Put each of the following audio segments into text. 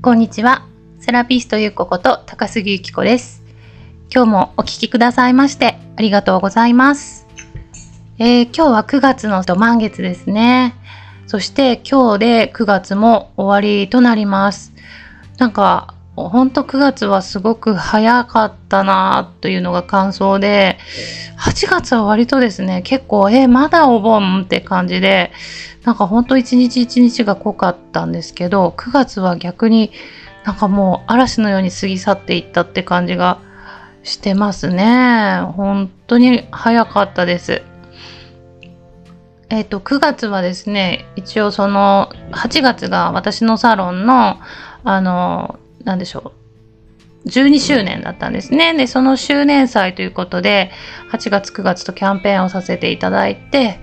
こんにちは。セラピストゆうここと高杉ゆき子です。今日もお聞きくださいましてありがとうございます。えー今日は9月の満月ですね。そして今日で9月も終わりとなります。なんか、ほんと9月はすごく早かったなというのが感想で、8月は割とですね、結構、えーまだお盆って感じで、なんかほんと一日一日が濃かったんですけど、9月は逆になんかもう嵐のように過ぎ去っていったって感じがしてますね。本当に早かったです。えっ、と、9月はですね、一応その、8月が私のサロンの、あの、なんでしょう。12周年だったんですね。で、その周年祭ということで、8月9月とキャンペーンをさせていただいて、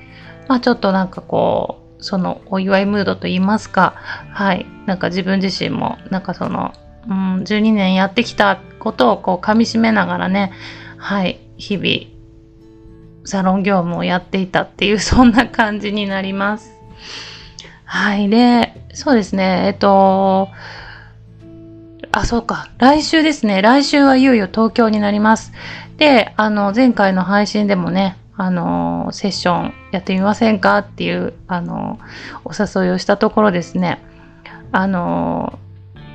まあちょっとなんかこう、そのお祝いムードといいますか、はい、なんか自分自身も、なんかその、うん、12年やってきたことをこう噛み締めながらね、はい、日々、サロン業務をやっていたっていう、そんな感じになります。はい、で、そうですね、えっと、あ、そうか。来週ですね。来週はいよいよ東京になります。で、あの、前回の配信でもね、あの、セッションやってみませんかっていう、あの、お誘いをしたところですね、あの、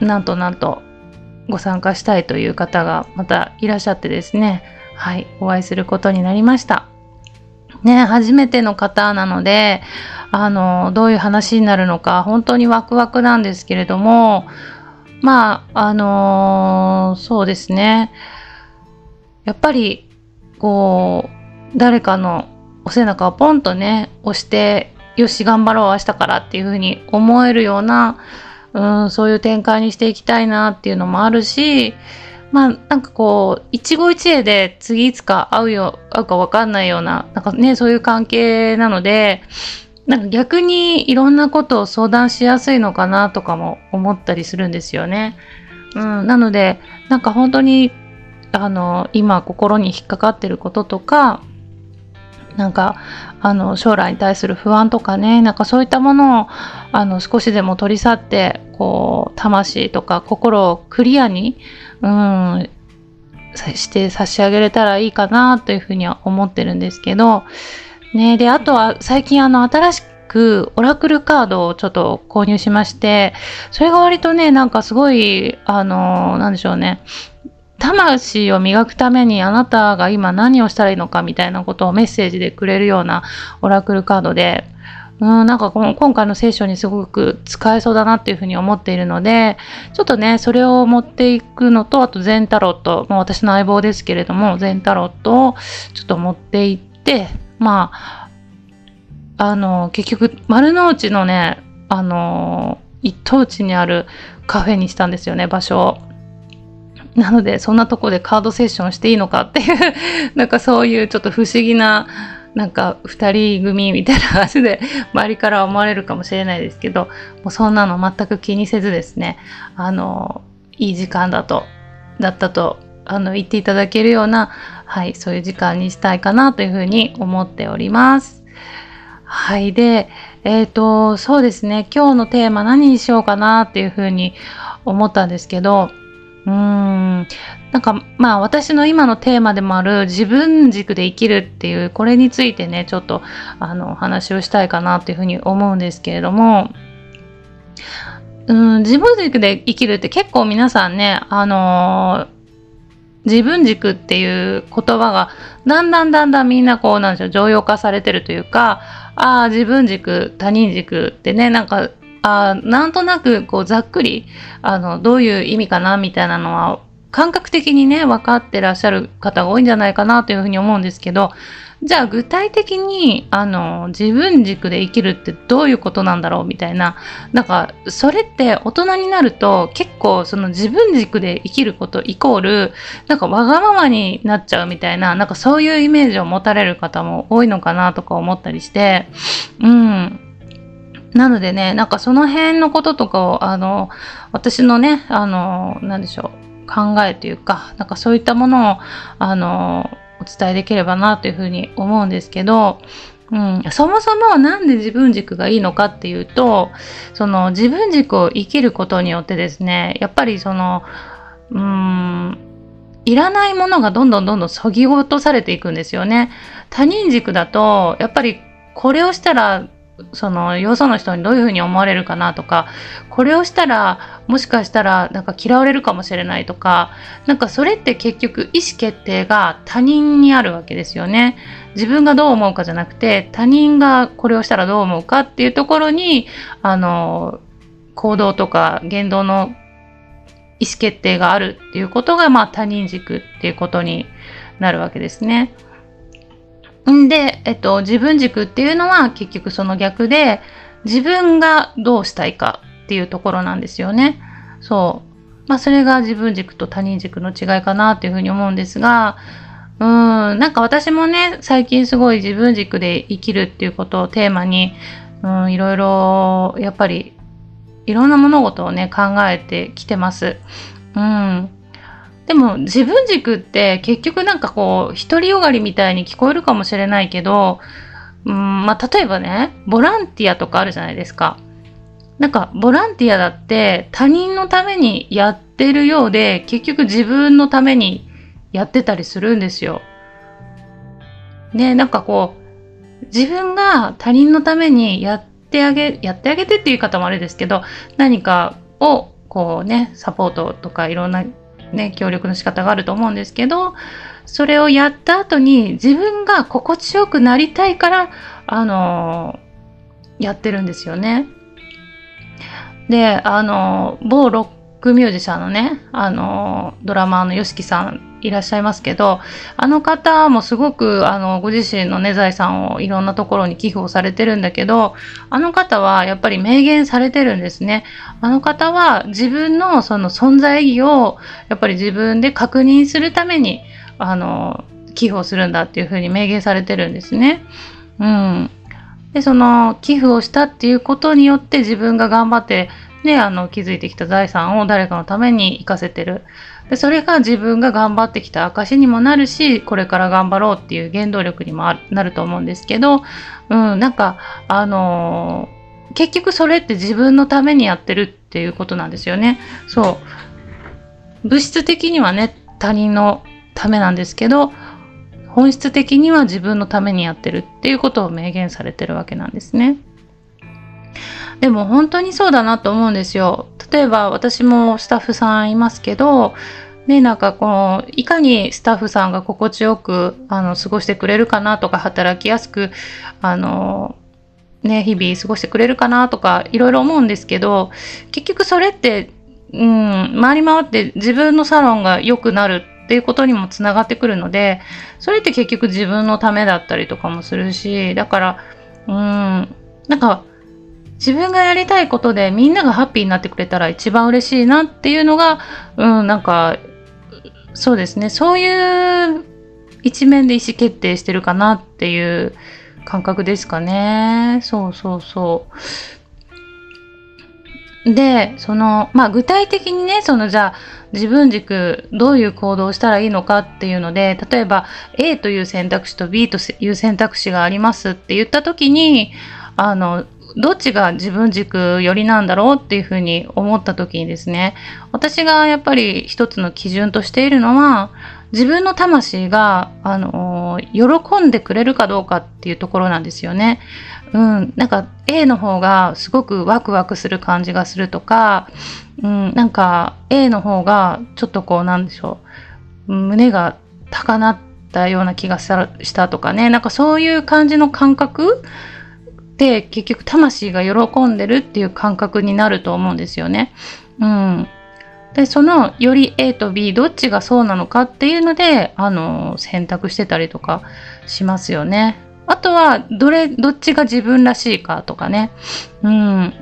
なんとなんと、ご参加したいという方がまたいらっしゃってですね、はい、お会いすることになりました。ね、初めての方なので、あの、どういう話になるのか、本当にワクワクなんですけれども、まあ、あのそうですね。やっぱり、こう、誰かのお背中をポンとね、押して、よし、頑張ろう、明日からっていうふうに思えるような、うん、そういう展開にしていきたいなっていうのもあるし、まあ、なんかこう、一期一会で次いつか会うよ、会うかわかんないような、なんかね、そういう関係なので、なんか逆にいろんなことを相談しやすいのかなとかも思ったりするんですよね。うん、なので、なんか本当に、あの、今心に引っかかってることとか、なんか、あの、将来に対する不安とかね、なんかそういったものを、あの、少しでも取り去って、こう、魂とか心をクリアに、うん、して差し上げれたらいいかなというふうには思ってるんですけど、ね、で、あとは最近あの、新しくオラクルカードをちょっと購入しまして、それが割とね、なんかすごい、あの、なんでしょうね、魂を磨くためにあなたが今何をしたらいいのかみたいなことをメッセージでくれるようなオラクルカードで、うん、なんかこの今回の聖書にすごく使えそうだなっていうふうに思っているので、ちょっとね、それを持っていくのと、あと全タロット、もう私の相棒ですけれども、全タロットをちょっと持っていって、まあ、あの、結局、丸の内のね、あの、一等地にあるカフェにしたんですよね、場所を。なので、そんなとこでカードセッションしていいのかっていう、なんかそういうちょっと不思議な、なんか二人組みたいな感じで周りから思われるかもしれないですけど、もうそんなの全く気にせずですね、あの、いい時間だと、だったと、あの、言っていただけるような、はい、そういう時間にしたいかなというふうに思っております。はい。で、えっ、と、そうですね、今日のテーマ何にしようかなっていうふうに思ったんですけど、うーん、なんかまあ私の今のテーマでもある自分軸で生きるっていうこれについてねちょっとあの話をしたいかなっていうふうに思うんですけれどもうん自分軸で生きるって結構皆さんねあのー自分軸っていう言葉がだんだんだんだんみんなこうなんでしょう常用化されてるというかああ自分軸他人軸ってねなんかあなんとなくこうざっくりあのどういう意味かなみたいなのは感覚的にね分かってらっしゃる方が多いんじゃないかなというふうに思うんですけどじゃあ具体的にあの自分軸で生きるってどういうことなんだろうみたいななんかそれって大人になると結構その自分軸で生きることイコールなんかわがままになっちゃうみたいななんかそういうイメージを持たれる方も多いのかなとか思ったりしてうん。なのでね、なんかその辺のこととかを、あの、私のね、あの、なんでしょう、考えというか、なんかそういったものを、あの、お伝えできればなというふうに思うんですけど、うん、そもそもなんで自分軸がいいのかっていうとその自分軸を生きることによってですねやっぱりそのうーんいらないものがどんどんどんどんそぎ落とされていくんですよね。他人軸だとやっぱりこれをしたらそのよその人にどういうふうに思われるかなとかこれをしたらもしかしたらなんか嫌われるかもしれないとかなんかそれって結局意思決定が他人にあるわけですよね自分がどう思うかじゃなくて他人がこれをしたらどう思うかっていうところにあの行動とか言動の意思決定があるっていうことが、まあ、他人軸っていうことになるわけですね。んで、えっと、自分軸っていうのは結局その逆で、自分がどうしたいかっていうところなんですよね。そう。まあ、それが自分軸と他人軸の違いかなっていうふうに思うんですが、うん、なんか私もね、最近すごい自分軸で生きるっていうことをテーマに、うん、いろいろ、やっぱり、いろんな物事をね、考えてきてます。うん。でも自分軸って結局なんかこう独りよがりみたいに聞こえるかもしれないけど、うんまあ、例えばねボランティアとかあるじゃないですか。なんかボランティアだって他人のためにやってるようで結局自分のためにやってたりするんですよ。ねなんかこう自分が他人のためにやってあげやってあげてっていう言い方もあれですけど何かをこうねサポートとかいろんなね、協力の仕方があると思うんですけど、それをやった後に自分が心地よくなりたいから、あの、やってるんですよね。で、あの、某ロックミュージシャンのね、あの、ドラマーの YOSHIKI さんいらっしゃいますけど、あの方もすごく、あの、ご自身のね、財産をいろんなところに寄付をされてるんだけど、あの方はやっぱり明言されてるんですね。あの方は自分のその存在意義を、やっぱり自分で確認するために、あの、寄付をするんだっていうふうに明言されてるんですね。うん。で、その寄付をしたっていうことによって自分が頑張ってね、あの、築いてきた財産を誰かのために活かせてる。でそれが自分が頑張ってきた証にもなるしこれから頑張ろうっていう原動力にもなると思うんですけど、うん、なんかあのー、結局それって自分のためにやってるっていうことなんですよね。そう物質的にはね他人のためなんですけど本質的には自分のためにやってるっていうことを明言されてるわけなんですね。でも本当にそうだなと思うんですよ。例えば私もスタッフさんいますけど、ね、なんかこのいかにスタッフさんが心地よくあの過ごしてくれるかなとか働きやすくあのね日々過ごしてくれるかなとかいろいろ思うんですけど結局それってうん回り回って自分のサロンが良くなるっていうことにもつながってくるのでそれって結局自分のためだったりとかもするしだからうんなんか自分がやりたいことでみんながハッピーになってくれたら一番嬉しいなっていうのが、うん、なんか、そうですね、そういう一面で意思決定してるかなっていう感覚ですかね。そうそうそう。で、その、まあ具体的にね、そのじゃあ自分軸どういう行動をしたらいいのかっていうので、例えば A という選択肢と B という選択肢がありますって言った時に、あの、どっちが自分軸寄りなんだろうっていうふうに思った時にですね私がやっぱり一つの基準としているのは自分の魂が、あの喜んでくれるかどうかっていうところなんですよね。うん、なんか A の方がすごくワクワクする感じがするとか、うん、なんか A の方がちょっとこうなんでしょう胸が高鳴ったような気がしたとかねなんかそういう感じの感覚って結局魂が喜んでるっていう感覚になると思うんですよね。うん。で、そのより A と B どっちがそうなのかっていうので、あの、選択してたりとかしますよね。あとは、どれ、どっちが自分らしいかとかね。うん。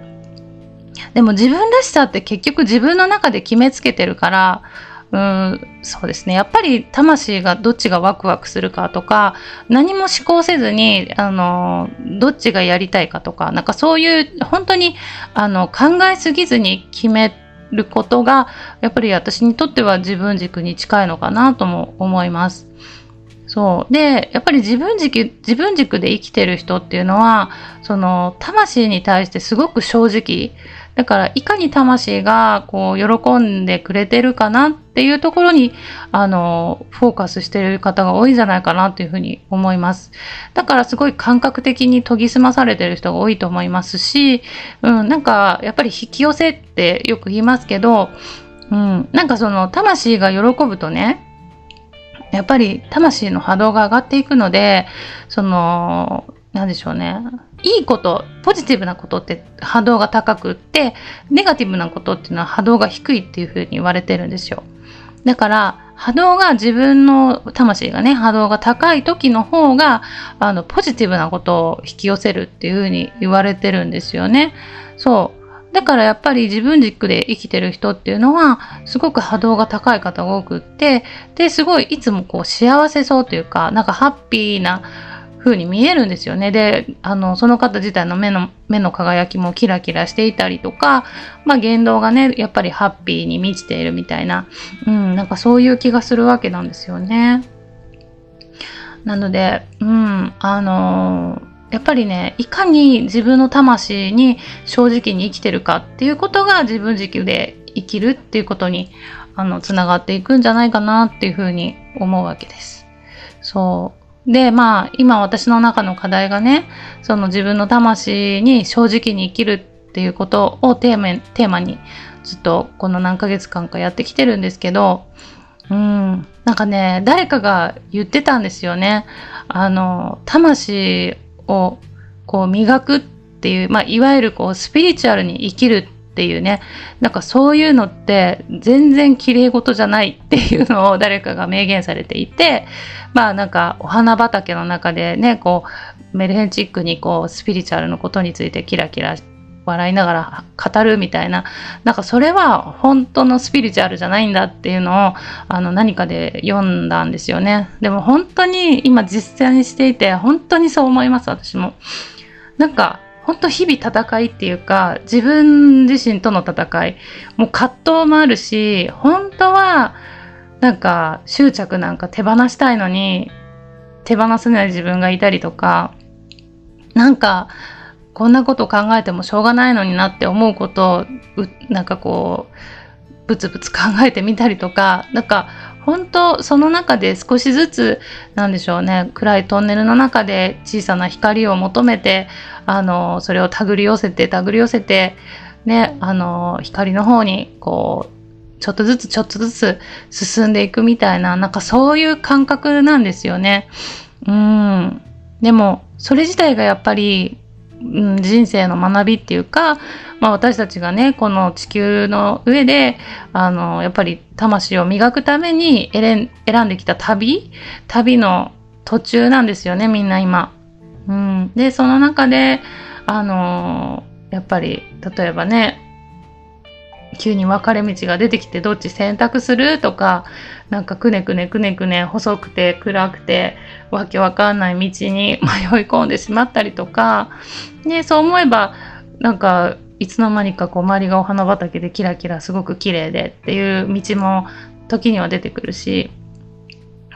でも自分らしさって結局自分の中で決めつけてるから、うんそうですねやっぱり魂がどっちがワクワクするかとか何も思考せずにあのどっちがやりたいかとかなんかそういう本当にあの考えすぎずに決めることがやっぱり私にとっては自分軸に近いのかなとも思います。そう。で、やっぱり自分軸、自分軸で生きてる人っていうのは、その、魂に対してすごく正直。だから、いかに魂が、こう、喜んでくれてるかなっていうところに、あの、フォーカスしてる方が多いんじゃないかなというふうに思います。だから、すごい感覚的に研ぎ澄まされてる人が多いと思いますし、うん、なんか、やっぱり引き寄せってよく言いますけど、うん、なんかその、魂が喜ぶとね、やっぱり魂の波動が上がっていくので、その、なんでしょうね。いいこと、ポジティブなことって波動が高くって、ネガティブなことっていうのは波動が低いっていうふうに言われてるんですよ。だから、波動が自分の魂がね、波動が高い時の方が、あの、ポジティブなことを引き寄せるっていうふうに言われてるんですよね。そう。だからやっぱり自分軸で生きてる人っていうのは、すごく波動が高い方が多くって、で、すごいいつもこう幸せそうというか、なんかハッピーな風に見えるんですよね。で、あの、その方自体の目の、目の輝きもキラキラしていたりとか、まあ言動がね、やっぱりハッピーに満ちているみたいな、うん、なんかそういう気がするわけなんですよね。なので、うん、あのーやっぱりね、いかに自分の魂に正直に生きてるかっていうことが自分軸で生きるっていうことに、あの、つながっていくんじゃないかなっていうふうに思うわけです。そう。で、まあ、今私の中の課題がね、その自分の魂に正直に生きるっていうことをテーマテーマにずっとこの何ヶ月間かやってきてるんですけど、うん、なんかね、誰かが言ってたんですよね。あの、魂をこう磨くっていう、まあ、いわゆるこうスピリチュアルに生きるっていうね、なんかそういうのって全然きれい事じゃないっていうのを 誰かが明言されていて、まあなんかお花畑の中でね、こうメルヘンチックにこうスピリチュアルのことについてキラキラ笑いながら語るみたいな、なんかそれは本当のスピリチュアルじゃないんだっていうのをあの何かで読んだんですよね。でも本当に今実践していて本当にそう思います私も。なんか本当日々戦いっていうか自分自身との戦いもう葛藤もあるし本当はなんか執着なんか手放したいのに手放せない自分がいたりとかなんかこんなこと考えてもしょうがないのになって思うことをなんかこうブツブツ考えてみたりとかなんか本当その中で少しずつなんでしょうね暗いトンネルの中で小さな光を求めてあのそれを手繰り寄せて手繰り寄せてねあの光の方にこうちょっとずつちょっとずつ進んでいくみたいななんかそういう感覚なんですよね。うんでもそれ自体がやっぱりうん、人生の学びっていうか、まあ、私たちがねこの地球の上であのやっぱり魂を磨くために選んできた旅旅の途中なんですよねみんな今。うん、でその中であのやっぱり例えばね急に分かれ道が出てきてどっち選択するとかなんかくねくねくねくね細くて暗くてわけわかんない道に 迷い込んでしまったりとか、ね、そう思えばなんかいつの間にかこう周りがお花畑でキラキラすごく綺麗でっていう道も時には出てくるし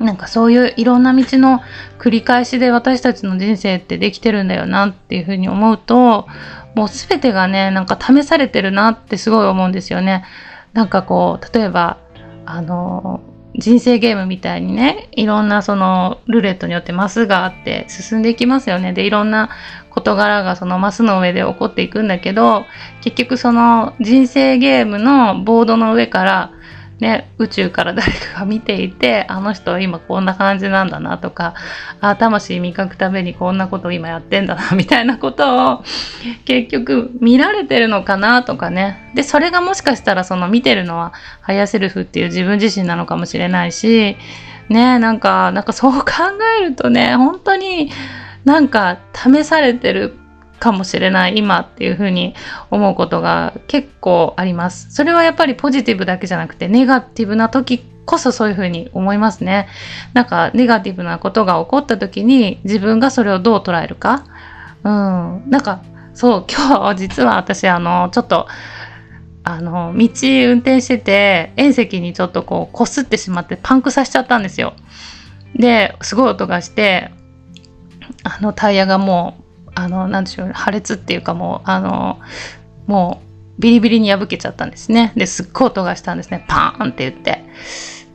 なんかそういういろんな道の繰り返しで私たちの人生ってできてるんだよなっていうふうに思うともう全てがねなんか試されてるなってすごい思うんですよね。なんかこう例えばあの人生ゲームみたいにねいろんなそのルーレットによってマスがあって進んでいきますよねでいろんな事柄がそのマスの上で起こっていくんだけど結局その人生ゲームのボードの上からね、宇宙から誰かが見ていて、あの人は今こんな感じなんだなとか、あ、魂磨くためにこんなことを今やってんだな、みたいなことを結局見られてるのかなとかね。で、それがもしかしたらその見てるのはハイヤセルフっていう自分自身なのかもしれないし、ね、なんか、なんかそう考えるとね、本当になんか試されてるかもしれない今っていうふうに思うことが結構あります。それはやっぱりポジティブだけじゃなくてネガティブな時こそそういうふうに思いますね。なんかネガティブなことが起こった時に自分がそれをどう捉えるか。うん。なんかそう今日実は私あのちょっとあの道運転してて縁石にちょっとこう擦ってしまってパンクさせちゃったんですよ。ですごい音がしてあのタイヤがもうあのなんでしょう破裂っていうかもうあのもうビリビリに破けちゃったんですね。ですっごい音がしたんですね。パーンって言って。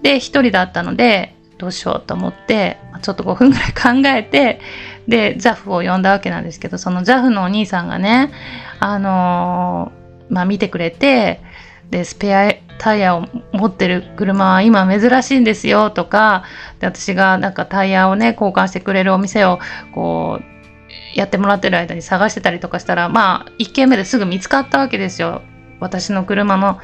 で一人だったのでどうしようと思ってちょっと5分ぐらい考えてで JAF を呼んだわけなんですけどその JAF のお兄さんがねあのー、まあ見てくれてでスペアタイヤを持ってる車は今珍しいんですよとかで私がなんかタイヤをね交換してくれるお店をこうやってもらってる間に探してたりとかしたらまあ1軒目ですぐ見つかったわけですよ。私の車の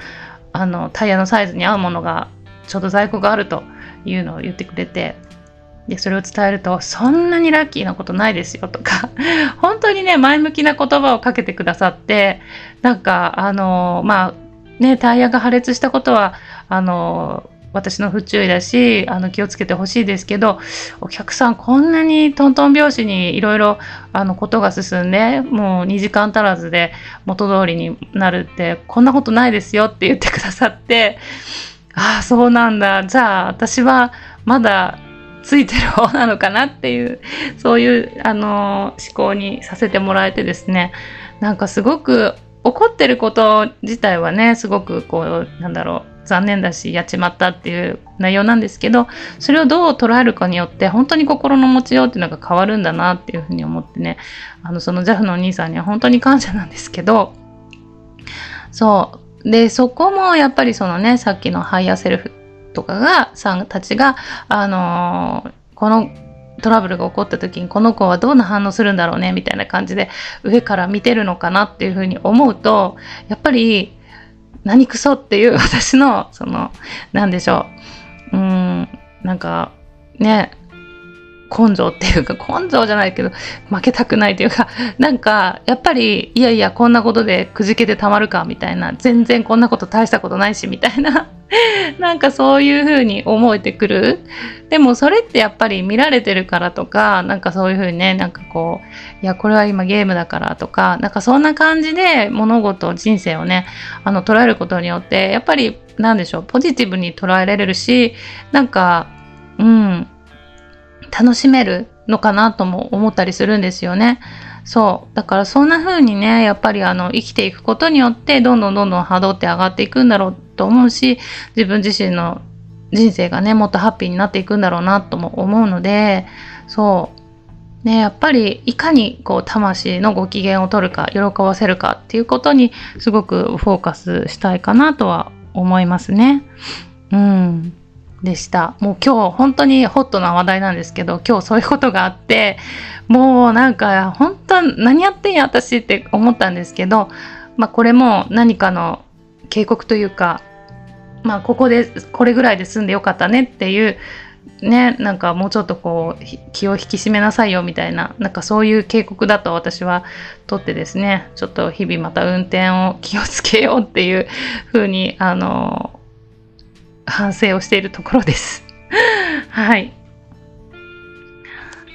あのタイヤのサイズに合うものがちょうど在庫があるというのを言ってくれて。でそれを伝えるとそんなにラッキーなことないですよとか 本当にね前向きな言葉をかけてくださってなんかあのまあねタイヤが破裂したことはあの私の不注意だしあの気をつけてほしいですけどお客さんこんなにトントン拍子にいろいろことが進んでもう2時間足らずで元通りになるってこんなことないですよって言ってくださってああそうなんだ。じゃあ私はまだついてる方なのかなっていうそういうあの思考にさせてもらえてですねなんかすごく怒ってること自体はねすごくこうなんだろう残念だしやっちまったっていう内容なんですけどそれをどう捉えるかによって本当に心の持ちようっていうのが変わるんだなっていうふうに思ってね。あのその JAF のお兄さんには本当に感謝なんですけど。そう。でそこもやっぱりそのねさっきのハイヤーセルフとかガイドさんたちが、あのー、このトラブルが起こった時にこの子はどんな反応するんだろうねみたいな感じで上から見てるのかなっていうふうに思うとやっぱり何クソっていう 私のその何でしょう。うんなんかね根性っていうか根性じゃないけど負けたくないというかなんかやっぱりいやいやこんなことでくじけてたまるかみたいな。全然こんなこと大したことないしみたいな。なんかそういう風に思えてくるでもそれってやっぱり見られてるからとかなんかそういう風にねなんかこういやこれは今ゲームだからとかなんかそんな感じで物事人生をねあの捉えることによってやっぱりなんでしょうポジティブに捉えられるしなんかうん楽しめるのかなとも思ったりするんですよね。そう。だからそんな風にね、やっぱりあの生きていくことによってどんどんどんどん波動って上がっていくんだろうと思うし、自分自身の人生がね、もっとハッピーになっていくんだろうなとも思うので、そう。ね、やっぱりいかにこう魂のご機嫌を取るか喜ばせるかっていうことにすごくフォーカスしたいかなとは思いますね。うん。でした。もう今日本当にホットな話題なんですけど、今日そういうことがあって、もうなんか本当何やってんや私って思ったんですけど、まあこれも何かの警告というか、まあここでこれぐらいで済んでよかったねっていうね、なんかもうちょっとこう気を引き締めなさいよみたいななんかそういう警告だと私はとってですねちょっと日々また運転を気をつけようっていう風にあの反省をしているところです。はい。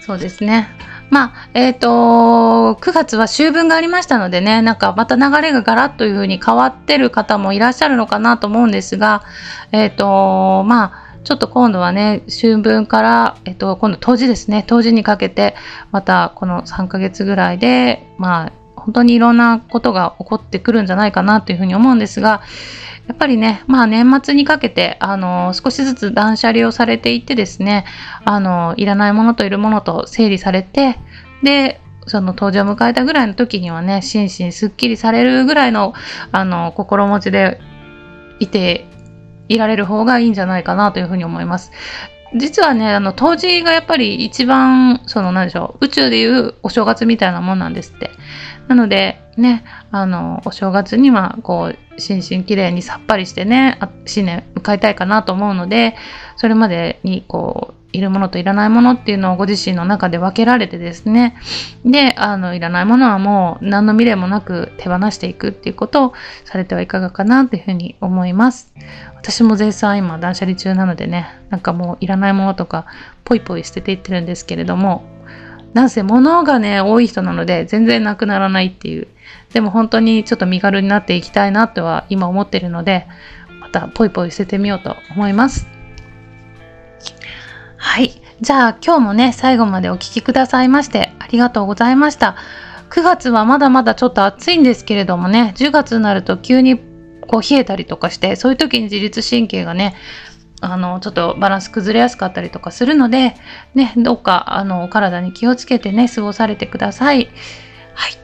そうですね。まあ、えっ、ー、と、9月は秋分がありましたのでね、なんかまた流れがガラッという風に変わってる方もいらっしゃるのかなと思うんですが、えっ、ー、と、まあ、ちょっと今度はね、秋分から、えっ、と、今度冬至ですね、冬至にかけて、またこの3ヶ月ぐらいで、まあ、本当にいろんなことが起こってくるんじゃないかなというふうに思うんですが、やっぱりね、まあ年末にかけて、あの、少しずつ断捨離をされていってですね、あの、いらないものといるものと整理されて、で、その登場を迎えたぐらいの時にはね、心身すっきりされるぐらいの、あの、心持ちでいていられる方がいいんじゃないかなというふうに思います。実はね、あの、冬至がやっぱり一番、その、何でしょう、宇宙でいうお正月みたいなもんなんですって。なので、ね、あの、お正月には、こう、心身きれいにさっぱりしてね、新年迎えたいかなと思うので、それまでに、こう、いるものといらないものっていうのをご自身の中で分けられてですね。で、あの、いらないものはもう何の未練もなく手放していくっていうことをされてはいかがかなっていうふうに思います。私も絶賛今断捨離中なのでね、なんかもういらないものとかポイポイ捨てていってるんですけれども、なんせ物がね、多い人なので全然なくならないっていう。でも本当にちょっと身軽になっていきたいなとは今思ってるので、またポイポイ捨ててみようと思います。はい。じゃあ今日もね、最後までお聴きくださいましてありがとうございました。9月はまだまだちょっと暑いんですけれどもね、10月になると急にこう冷えたりとかして、そういう時に自律神経がね、あの、ちょっとバランス崩れやすかったりとかするので、ね、どうか、あの、体に気をつけてね、過ごされてください。はい。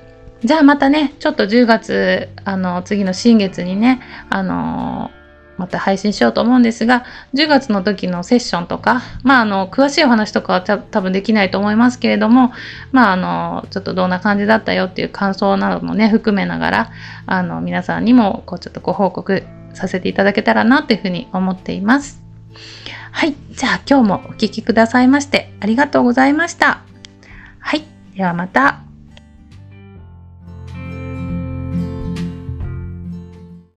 じゃあまたね、ちょっと10月、あの、次の新月にね、あのまた配信しようと思うんですが、10月の時のセッションとか、まあ、あの、詳しいお話とかは多分できないと思いますけれども、まあ、あの、ちょっとどんな感じだったよっていう感想などもね、含めながら、あの、皆さんにも、こう、ちょっとご報告させていただけたらなというふうに思っています。はい。じゃあ、今日もお聴きくださいまして、ありがとうございました。はい。ではまた。